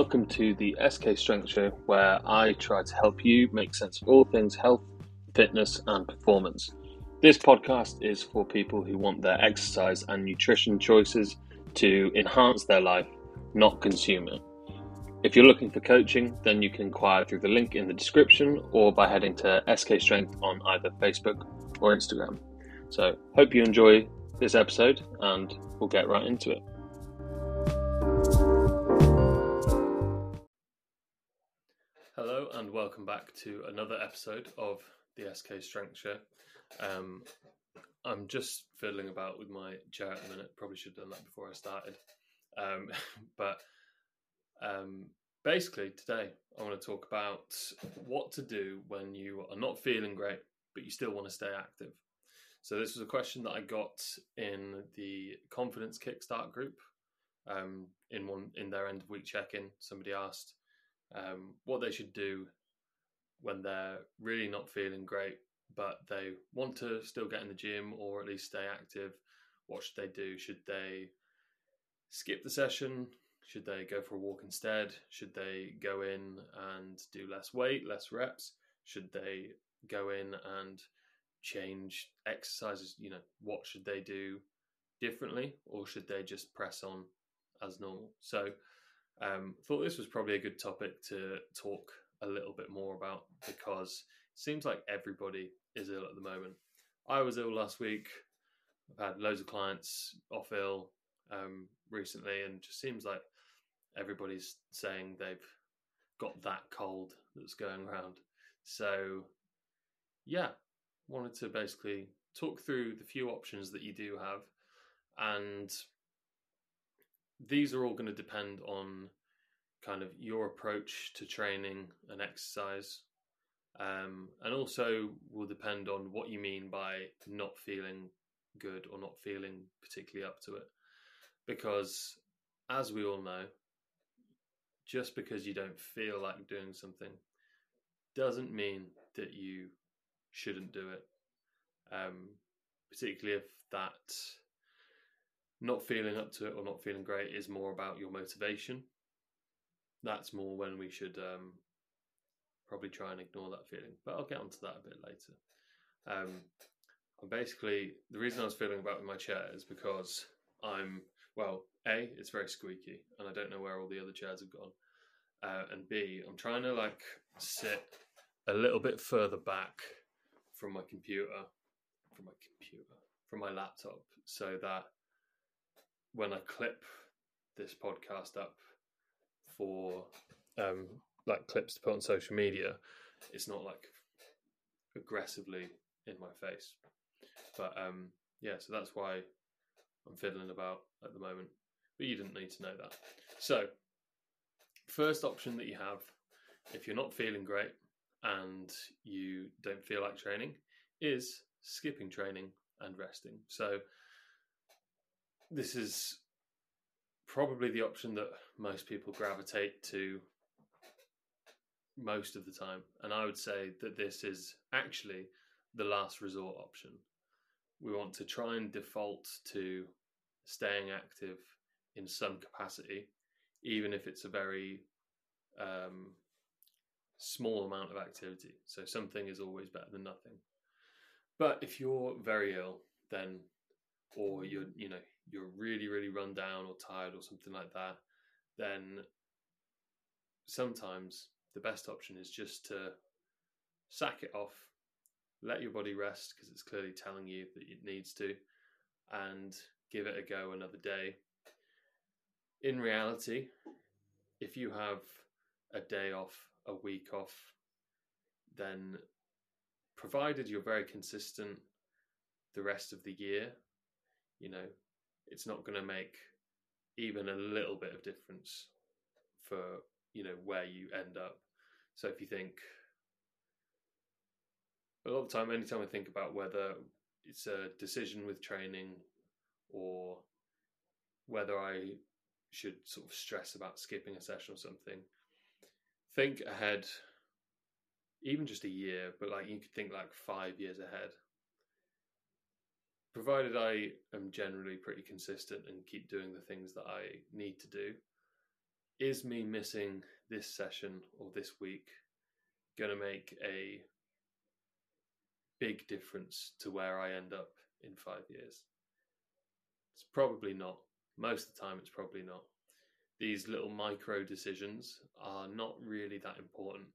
Welcome to the SK Strength Show, where I try to help you make sense of all things health, fitness, and performance. This podcast is for people who want their exercise and nutrition choices to enhance their life, not consume it. If you're looking for coaching, then you can inquire through the link in the description or by heading to SK Strength on either Facebook or Instagram. So, hope you enjoy this episode and we'll get right into it. And welcome back to another episode of the SK Strength Show. Um, I'm just fiddling about with my chair at the minute. Probably should have done that before I started. Um, but um, basically, today I want to talk about what to do when you are not feeling great, but you still want to stay active. So this was a question that I got in the Confidence Kickstart group. Um, in one in their end of week check-in, somebody asked um, what they should do when they're really not feeling great, but they want to still get in the gym or at least stay active. What should they do? Should they skip the session? Should they go for a walk instead? Should they go in and do less weight, less reps? Should they go in and change exercises? You know, what should they do differently, or should they just press on as normal? So, um, thought this was probably a good topic to talk a little bit more about because it seems like everybody is ill at the moment. I was ill last week. I've had loads of clients off ill um, recently, and just seems like everybody's saying they've got that cold that's going around. So, yeah, wanted to basically talk through the few options that you do have, and these are all going to depend on kind of your approach to training and exercise. Um, and also will depend on what you mean by not feeling good or not feeling particularly up to it. Because as we all know, just because you don't feel like doing something doesn't mean that you shouldn't do it. Um, particularly if that not feeling up to it or not feeling great is more about your motivation. That's more when we should um, probably try and ignore that feeling. But I'll get onto that a bit later. Um, basically the reason I was feeling about my chair is because I'm well. A, it's very squeaky, and I don't know where all the other chairs have gone. Uh, and B, I'm trying to like sit a little bit further back from my computer, from my computer, from my laptop, so that when I clip this podcast up for um, like clips to put on social media, it's not like aggressively in my face. But um, yeah, so that's why I'm fiddling about at the moment. But you didn't need to know that. So, first option that you have, if you're not feeling great and you don't feel like training, is skipping training and resting. So, this is probably the option that most people gravitate to most of the time. And I would say that this is actually the last resort option. We want to try and default to staying active in some capacity, even if it's a very um, small amount of activity. So something is always better than nothing. But if you're very ill, then or you're you know you're really really run down or tired or something like that, then sometimes the best option is just to sack it off, let your body rest because it's clearly telling you that it needs to, and give it a go another day. In reality, if you have a day off, a week off, then provided you're very consistent the rest of the year, you know, it's not going to make even a little bit of difference for you know where you end up. So if you think a lot of the time, anytime I think about whether it's a decision with training or whether I should sort of stress about skipping a session or something, think ahead, even just a year, but like you could think like five years ahead. Provided I am generally pretty consistent and keep doing the things that I need to do, is me missing this session or this week going to make a big difference to where I end up in five years? It's probably not. Most of the time, it's probably not. These little micro decisions are not really that important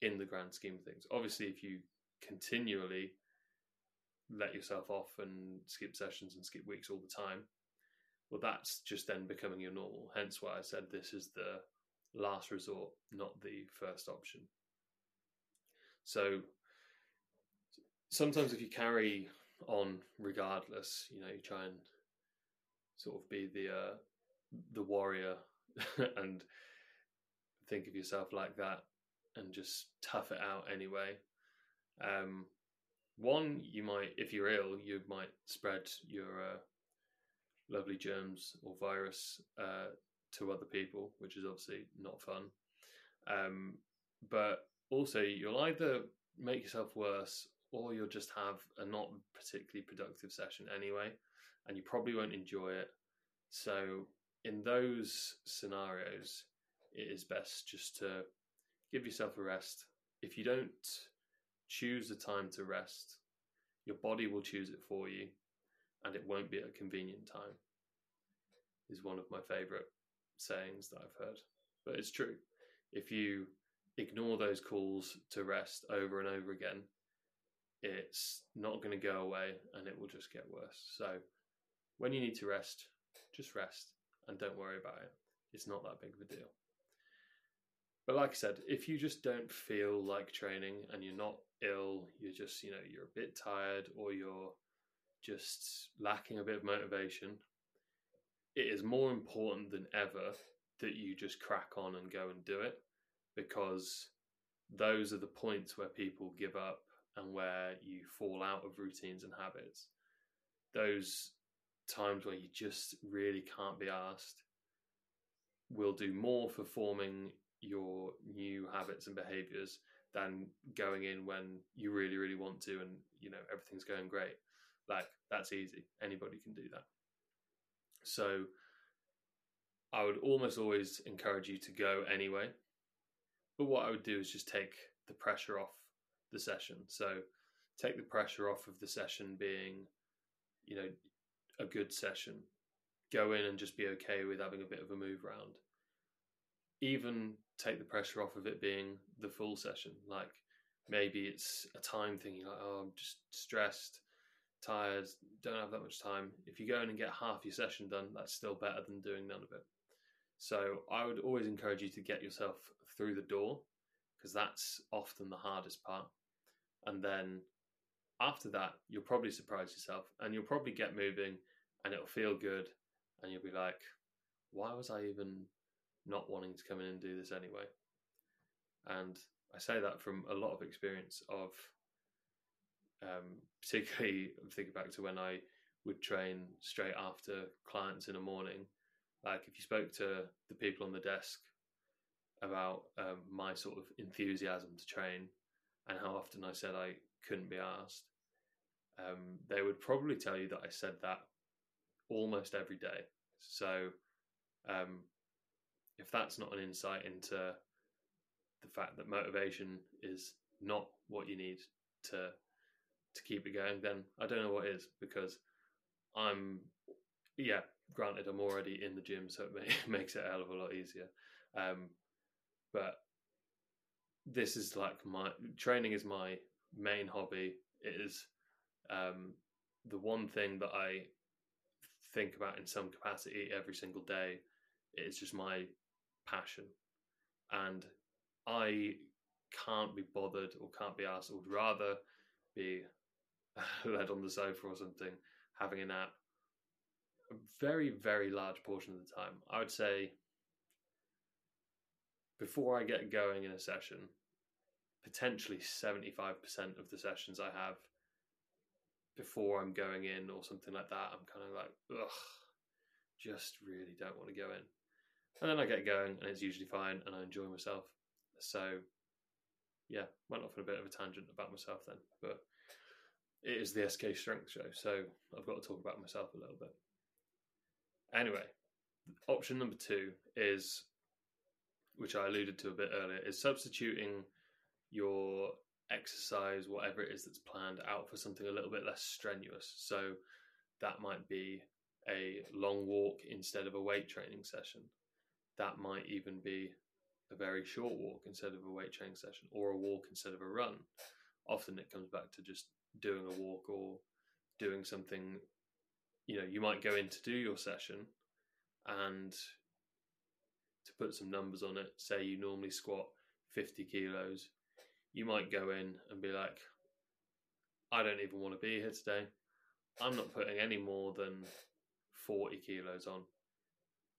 in the grand scheme of things. Obviously, if you continually let yourself off and skip sessions and skip weeks all the time, well, that's just then becoming your normal. Hence why I said this is the last resort, not the first option. So sometimes if you carry on regardless, you know, you try and sort of be the uh, the warrior and think of yourself like that and just tough it out anyway. Um, one, you might, if you're ill, you might spread your uh, lovely germs or virus uh, to other people, which is obviously not fun. Um, but also, you'll either make yourself worse or you'll just have a not particularly productive session anyway, and you probably won't enjoy it. So, in those scenarios, it is best just to give yourself a rest. If you don't choose the time to rest, your body will choose it for you, and it won't be at a convenient time. Is one of my favorite sayings that I've heard, but it's true. If you ignore those calls to rest over and over again, it's not going to go away and it will just get worse. So, when you need to rest, just rest and don't worry about it. It's not that big of a deal. But like I said, if you just don't feel like training and you're not ill, you're just, you know, you're a bit tired or you're just lacking a bit of motivation, it is more important than ever that you just crack on and go and do it because those are the points where people give up and where you fall out of routines and habits. Those times where you just really can't be asked will do more for forming your new habits and behaviors than going in when you really really want to and you know everything's going great. Like that's easy. Anybody can do that. So i would almost always encourage you to go anyway. But what i would do is just take the pressure off the session. So take the pressure off of the session being you know a good session. Go in and just be okay with having a bit of a move around even take the pressure off of it being the full session. Like maybe it's a time thing. You're like, oh, I'm just stressed, tired, don't have that much time. If you go in and get half your session done, that's still better than doing none of it. So I would always encourage you to get yourself through the door because that's often the hardest part. And then after that, you'll probably surprise yourself and you'll probably get moving and it'll feel good. And you'll be like, why was I even not wanting to come in and do this anyway. And I say that from a lot of experience of, um, particularly thinking back to when I would train straight after clients in the morning. Like if you spoke to the people on the desk about um, my sort of enthusiasm to train and how often I said I couldn't be asked, um, they would probably tell you that I said that almost every day. So um, if that's not an insight into the fact that motivation is not what you need to to keep it going, then I don't know what is because I'm yeah, granted I'm already in the gym, so it may, makes it a hell of a lot easier. Um, but this is like my training is my main hobby. It is um, the one thing that I think about in some capacity every single day. It's just my passion. And I can't be bothered or can't be asked, I would rather be led on the sofa or something, having a nap a very, very large portion of the time. I would say before I get going in a session, potentially 75% of the sessions I have before I'm going in or something like that, I'm kind of like, ugh, just really don't want to go in. And then I get going and it's usually fine and I enjoy myself. So, yeah, went off on a bit of a tangent about myself then, but it is the SK Strength Show, so I've got to talk about myself a little bit. Anyway, option number two is which I alluded to a bit earlier, is substituting your exercise, whatever it is that's planned, out for something a little bit less strenuous. So that might be a long walk instead of a weight training session. That might even be a very short walk instead of a weight training session, or a walk instead of a run. Often it comes back to just doing a walk or doing something. You know, you might go in to do your session and to put some numbers on it, say you normally squat 50 kilos, you might go in and be like, I don't even want to be here today. I'm not putting any more than 40 kilos on.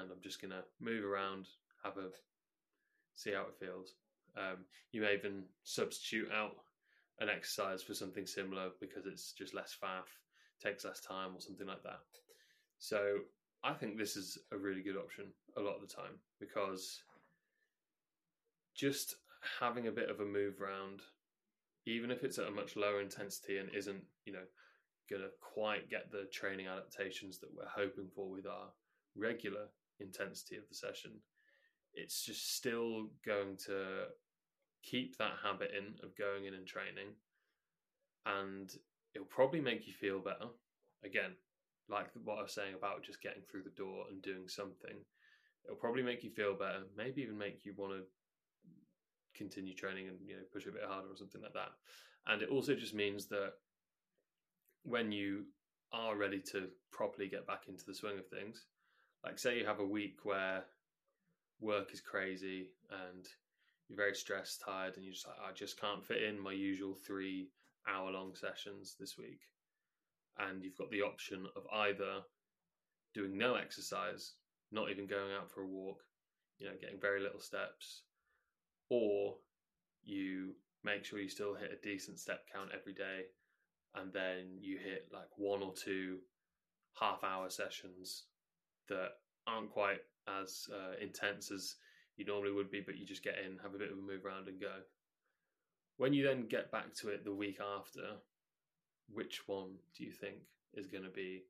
And I'm just to move around, have a see how it feels. Um, you may even substitute out an exercise for something similar because it's just less faff, takes less time, or something like that. So I think this is a really good option a lot of the time because just having a bit of a move round, even if it's at a much lower intensity and isn't, you know, going to quite get the training adaptations that we're hoping for with our regular intensity of the session, it's just still going to keep that habit in of going in and training. And it'll probably make you feel better. Again, like what I was saying about just getting through the door and doing something, it'll probably make you feel better. Maybe even make you want to continue training and you know push a bit harder or something like that. And it also just means that when you are ready to properly get back into the swing of things, like say you have a week where work is crazy and you're very stressed, tired, and you're just like, I just can't fit in my usual three hour long sessions this week. And you've got the option of either doing no exercise, not even going out for a walk, you know, getting very little steps, or you make sure you still hit a decent step count every day and then you hit like one or two half hour sessions that aren't quite as uh, intense as you normally would be, but you just get in, have a bit of a move around, and go. When you then get back to it the week after, which one do you think is going to be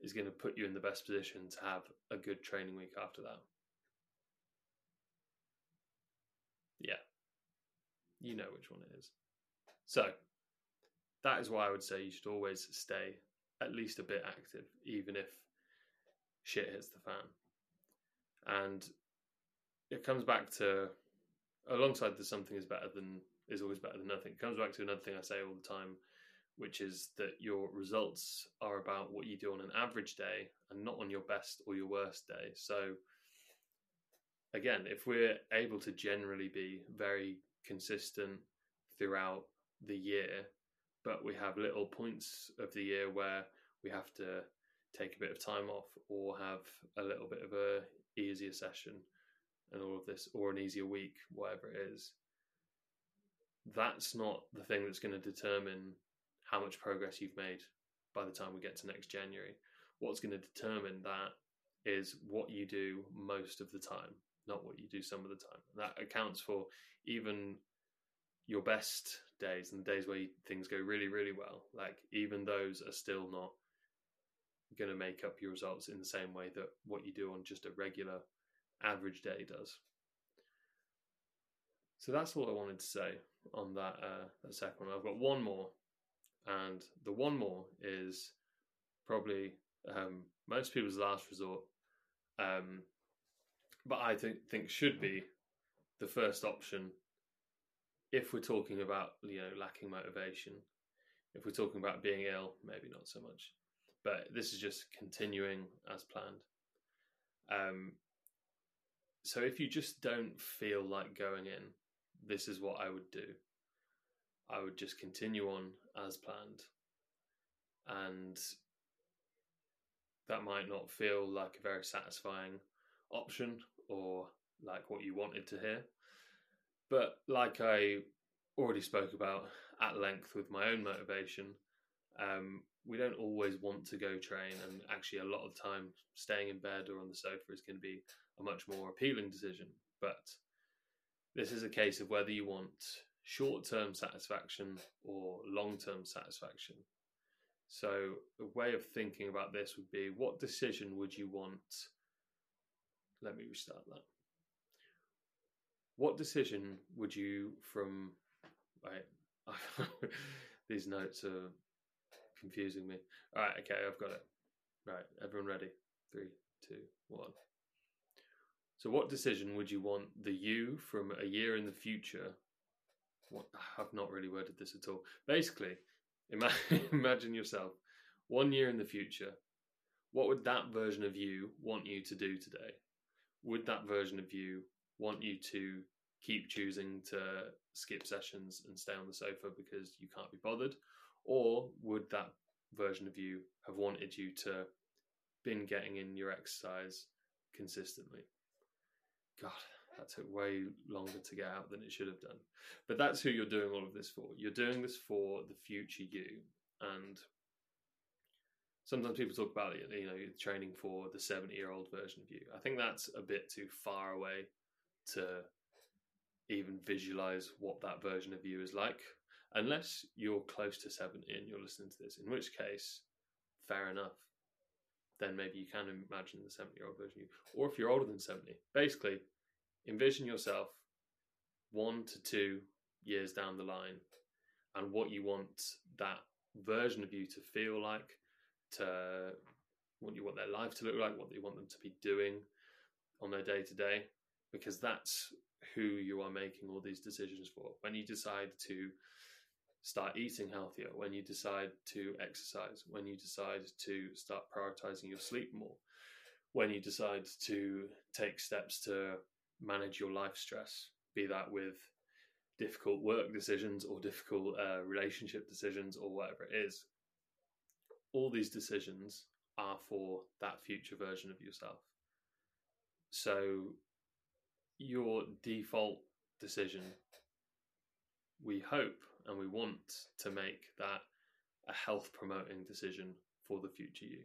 is going to put you in the best position to have a good training week after that? Yeah, you know which one it is. So that is why I would say you should always stay at least a bit active, even if shit hits the fan. And it comes back to alongside the something is better than is always better than nothing. It comes back to another thing I say all the time, which is that your results are about what you do on an average day and not on your best or your worst day. So again, if we're able to generally be very consistent throughout the year, but we have little points of the year where we have to take a bit of time off or have a little bit of a easier session and all of this or an easier week whatever it is that's not the thing that's going to determine how much progress you've made by the time we get to next January. What's going to determine that is what you do most of the time not what you do some of the time. That accounts for even your best days and the days where things go really really well. Like even those are still not going to make up your results in the same way that what you do on just a regular average day does. So that's all I wanted to say on that, uh, that second one. I've got one more, and the one more is probably um, most people's last resort, um, but I think think should be the first option if we're talking about you know lacking motivation. If we're talking about being ill, maybe not so much but this is just continuing as planned. Um, so if you just don't feel like going in, this is what I would do. I would just continue on as planned. And that might not feel like a very satisfying option or like what you wanted to hear. But like I already spoke about at length with my own motivation, um, we don't always want to go train, and actually, a lot of time staying in bed or on the sofa is going to be a much more appealing decision. But this is a case of whether you want short term satisfaction or long term satisfaction. So, a way of thinking about this would be what decision would you want? Let me restart that. what decision would you from right these notes are confusing me. All right, okay, I've got it. Right, everyone ready? Three, two, one. So, what decision would you want the you from a year in the future? What I've not really worded this at all. Basically, imagine, imagine yourself one year in the future. What would that version of you want you to do today? Would that version of you want you to keep choosing to skip sessions and stay on the sofa because you can't be bothered? Or would that version of you have wanted you to been getting in your exercise consistently? God, that took way longer to get out than it should have done. But that's who you're doing all of this for. You're doing this for the future you. And sometimes people talk about you know, you're training for the 70 year old version of you. I think that's a bit too far away to even visualize what that version of you is like, unless you're close to 70 and you're listening to this, in which case, fair enough. Then maybe you can imagine the 70 year old version of you. Or if you're older than 70, basically, envision yourself one to two years down the line and what you want that version of you to feel like, to what you want their life to look like, what you want them to be doing on their day to day, because that's who you are making all these decisions for. When you decide to start eating healthier, when you decide to exercise, when you decide to start prioritizing your sleep more, when you decide to take steps to manage your life stress, be that with difficult work decisions or difficult uh, relationship decisions or whatever it is. All these decisions are for that future version of yourself. So, your default decision, we hope and we want to make that a health promoting decision for the future you.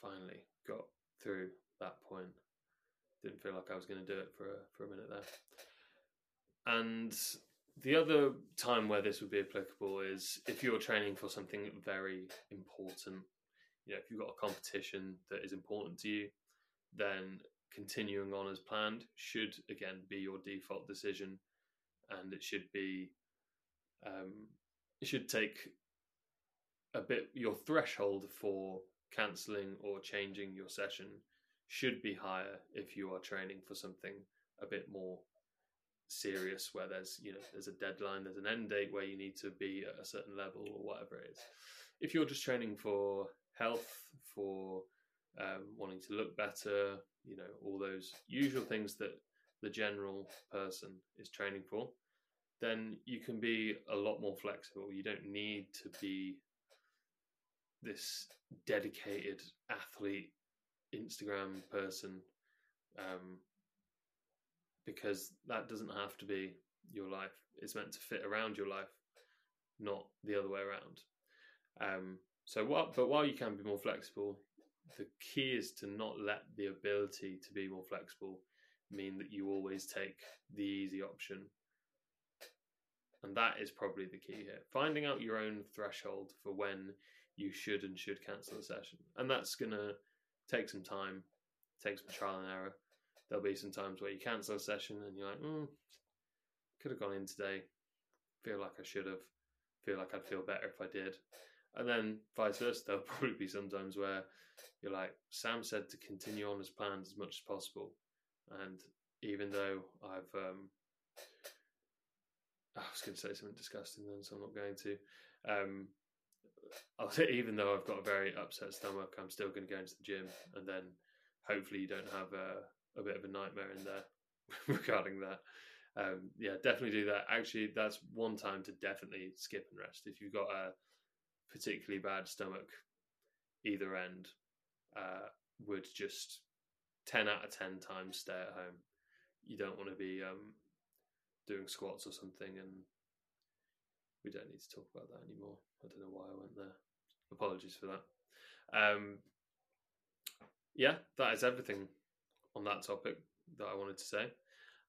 Finally got through that point didn't feel like I was going to do it for a, for a minute there. And the other time where this would be applicable is if you're training for something very important. You know, if you've got a competition that is important to you, then continuing on as planned should again be your default decision, and it should be um, it should take a bit your threshold for cancelling or changing your session should be higher if you are training for something a bit more serious where there's you know there's a deadline there's an end date where you need to be at a certain level or whatever it is. If you're just training for health for um, wanting to look better you know all those usual things that the general person is training for then you can be a lot more flexible you don't need to be this dedicated athlete Instagram person um, because that doesn't have to be your life. It's meant to fit around your life, not the other way around. Um, so, what? But while you can be more flexible, the key is to not let the ability to be more flexible mean that you always take the easy option. And that is probably the key here. Finding out your own threshold for when you should and should cancel a session. And that's going to take some time, take some trial and error. There'll be some times where you cancel a session and you're like, mm, could have gone in today. Feel like I should have. Feel like I'd feel better if I did. And then vice versa, there'll probably be some times where you're like, Sam said to continue on as planned as much as possible. And even though I've, um, I was going to say something disgusting then, so I'm not going to. Um, I'll say even though I've got a very upset stomach, I'm still going to go into the gym, and then hopefully you don't have a, a bit of a nightmare in there regarding that. Um, yeah, definitely do that. Actually, that's one time to definitely skip and rest. If you've got a particularly bad stomach, either end uh, would just ten out of ten times stay at home. You don't want to be um, doing squats or something and we don't need to talk about that anymore. I don't know why I went there. Apologies for that. Um, yeah, that is everything on that topic that I wanted to say.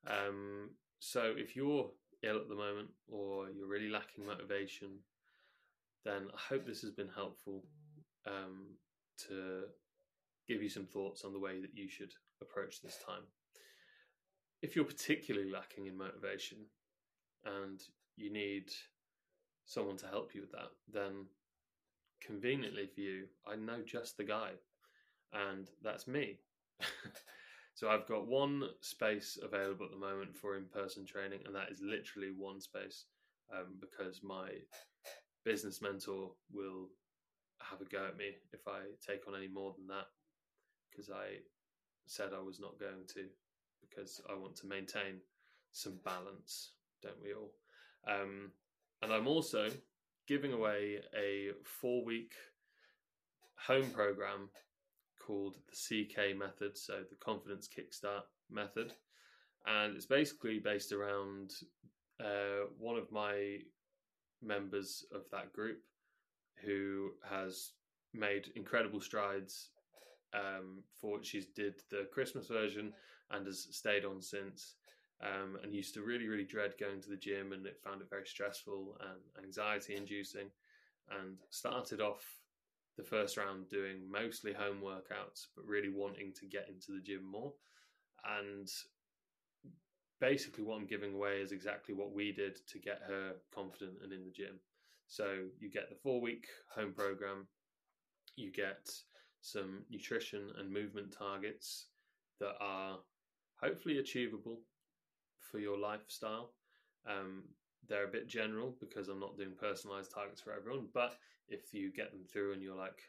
Um, so if you're ill at the moment or you're really lacking motivation, then I hope this has been helpful um, to give you some thoughts on the way that you should approach this time. if you're particularly lacking in motivation and you need someone to help you with that, then conveniently for you, I know just the guy, and that's me. so I've got one space available at the moment for in person training, and that is literally one space um, because my business mentor will have a go at me if I take on any more than that because I said I was not going to because I want to maintain some balance, don't we all? Um, and I'm also giving away a four week home program called the CK method, so the confidence kickstart method. And it's basically based around uh, one of my members of that group who has made incredible strides um, for she's did the Christmas version and has stayed on since. Um, and used to really, really dread going to the gym, and it found it very stressful and anxiety inducing. And started off the first round doing mostly home workouts, but really wanting to get into the gym more. And basically, what I'm giving away is exactly what we did to get her confident and in the gym. So you get the four week home program, you get some nutrition and movement targets that are hopefully achievable for your lifestyle. Um, they're a bit general because I'm not doing personalized targets for everyone, but if you get them through and you're like,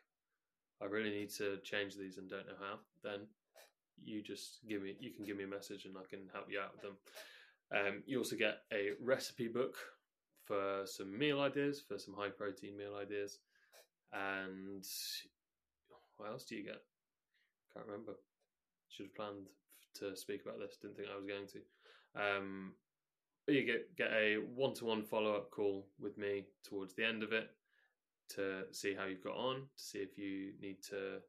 I really need to change these and don't know how, then you just give me you can give me a message and I can help you out with them. Um, you also get a recipe book for some meal ideas, for some high protein meal ideas, and what else do you get? Can't remember. Should have planned to speak about this. Didn't think I was going to. Um, you get get a one to one follow up call with me towards the end of it to see how you've got on, to see if you need to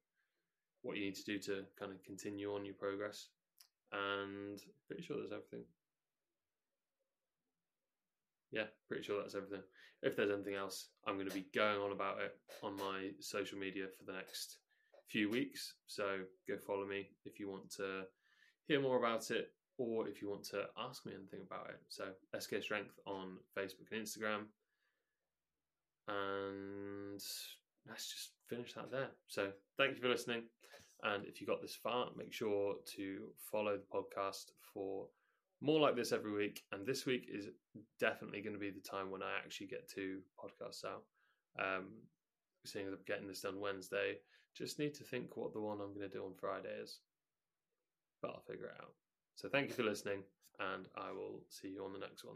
what you need to do to kind of continue on your progress. And pretty sure there's everything. Yeah, pretty sure that's everything. If there's anything else, I'm going to be going on about it on my social media for the next few weeks. So go follow me if you want to hear more about it or if you want to ask me anything about it. So SK Strength on Facebook and Instagram. And let's just finish that there. So thank you for listening. And if you got this far, make sure to follow the podcast for more like this every week. And this week is definitely going to be the time when I actually get two podcasts out. Um, seeing as I'm getting this done Wednesday, just need to think what the one I'm going to do on Friday is. But I'll figure it out. So thank you for listening, and I will see you on the next one.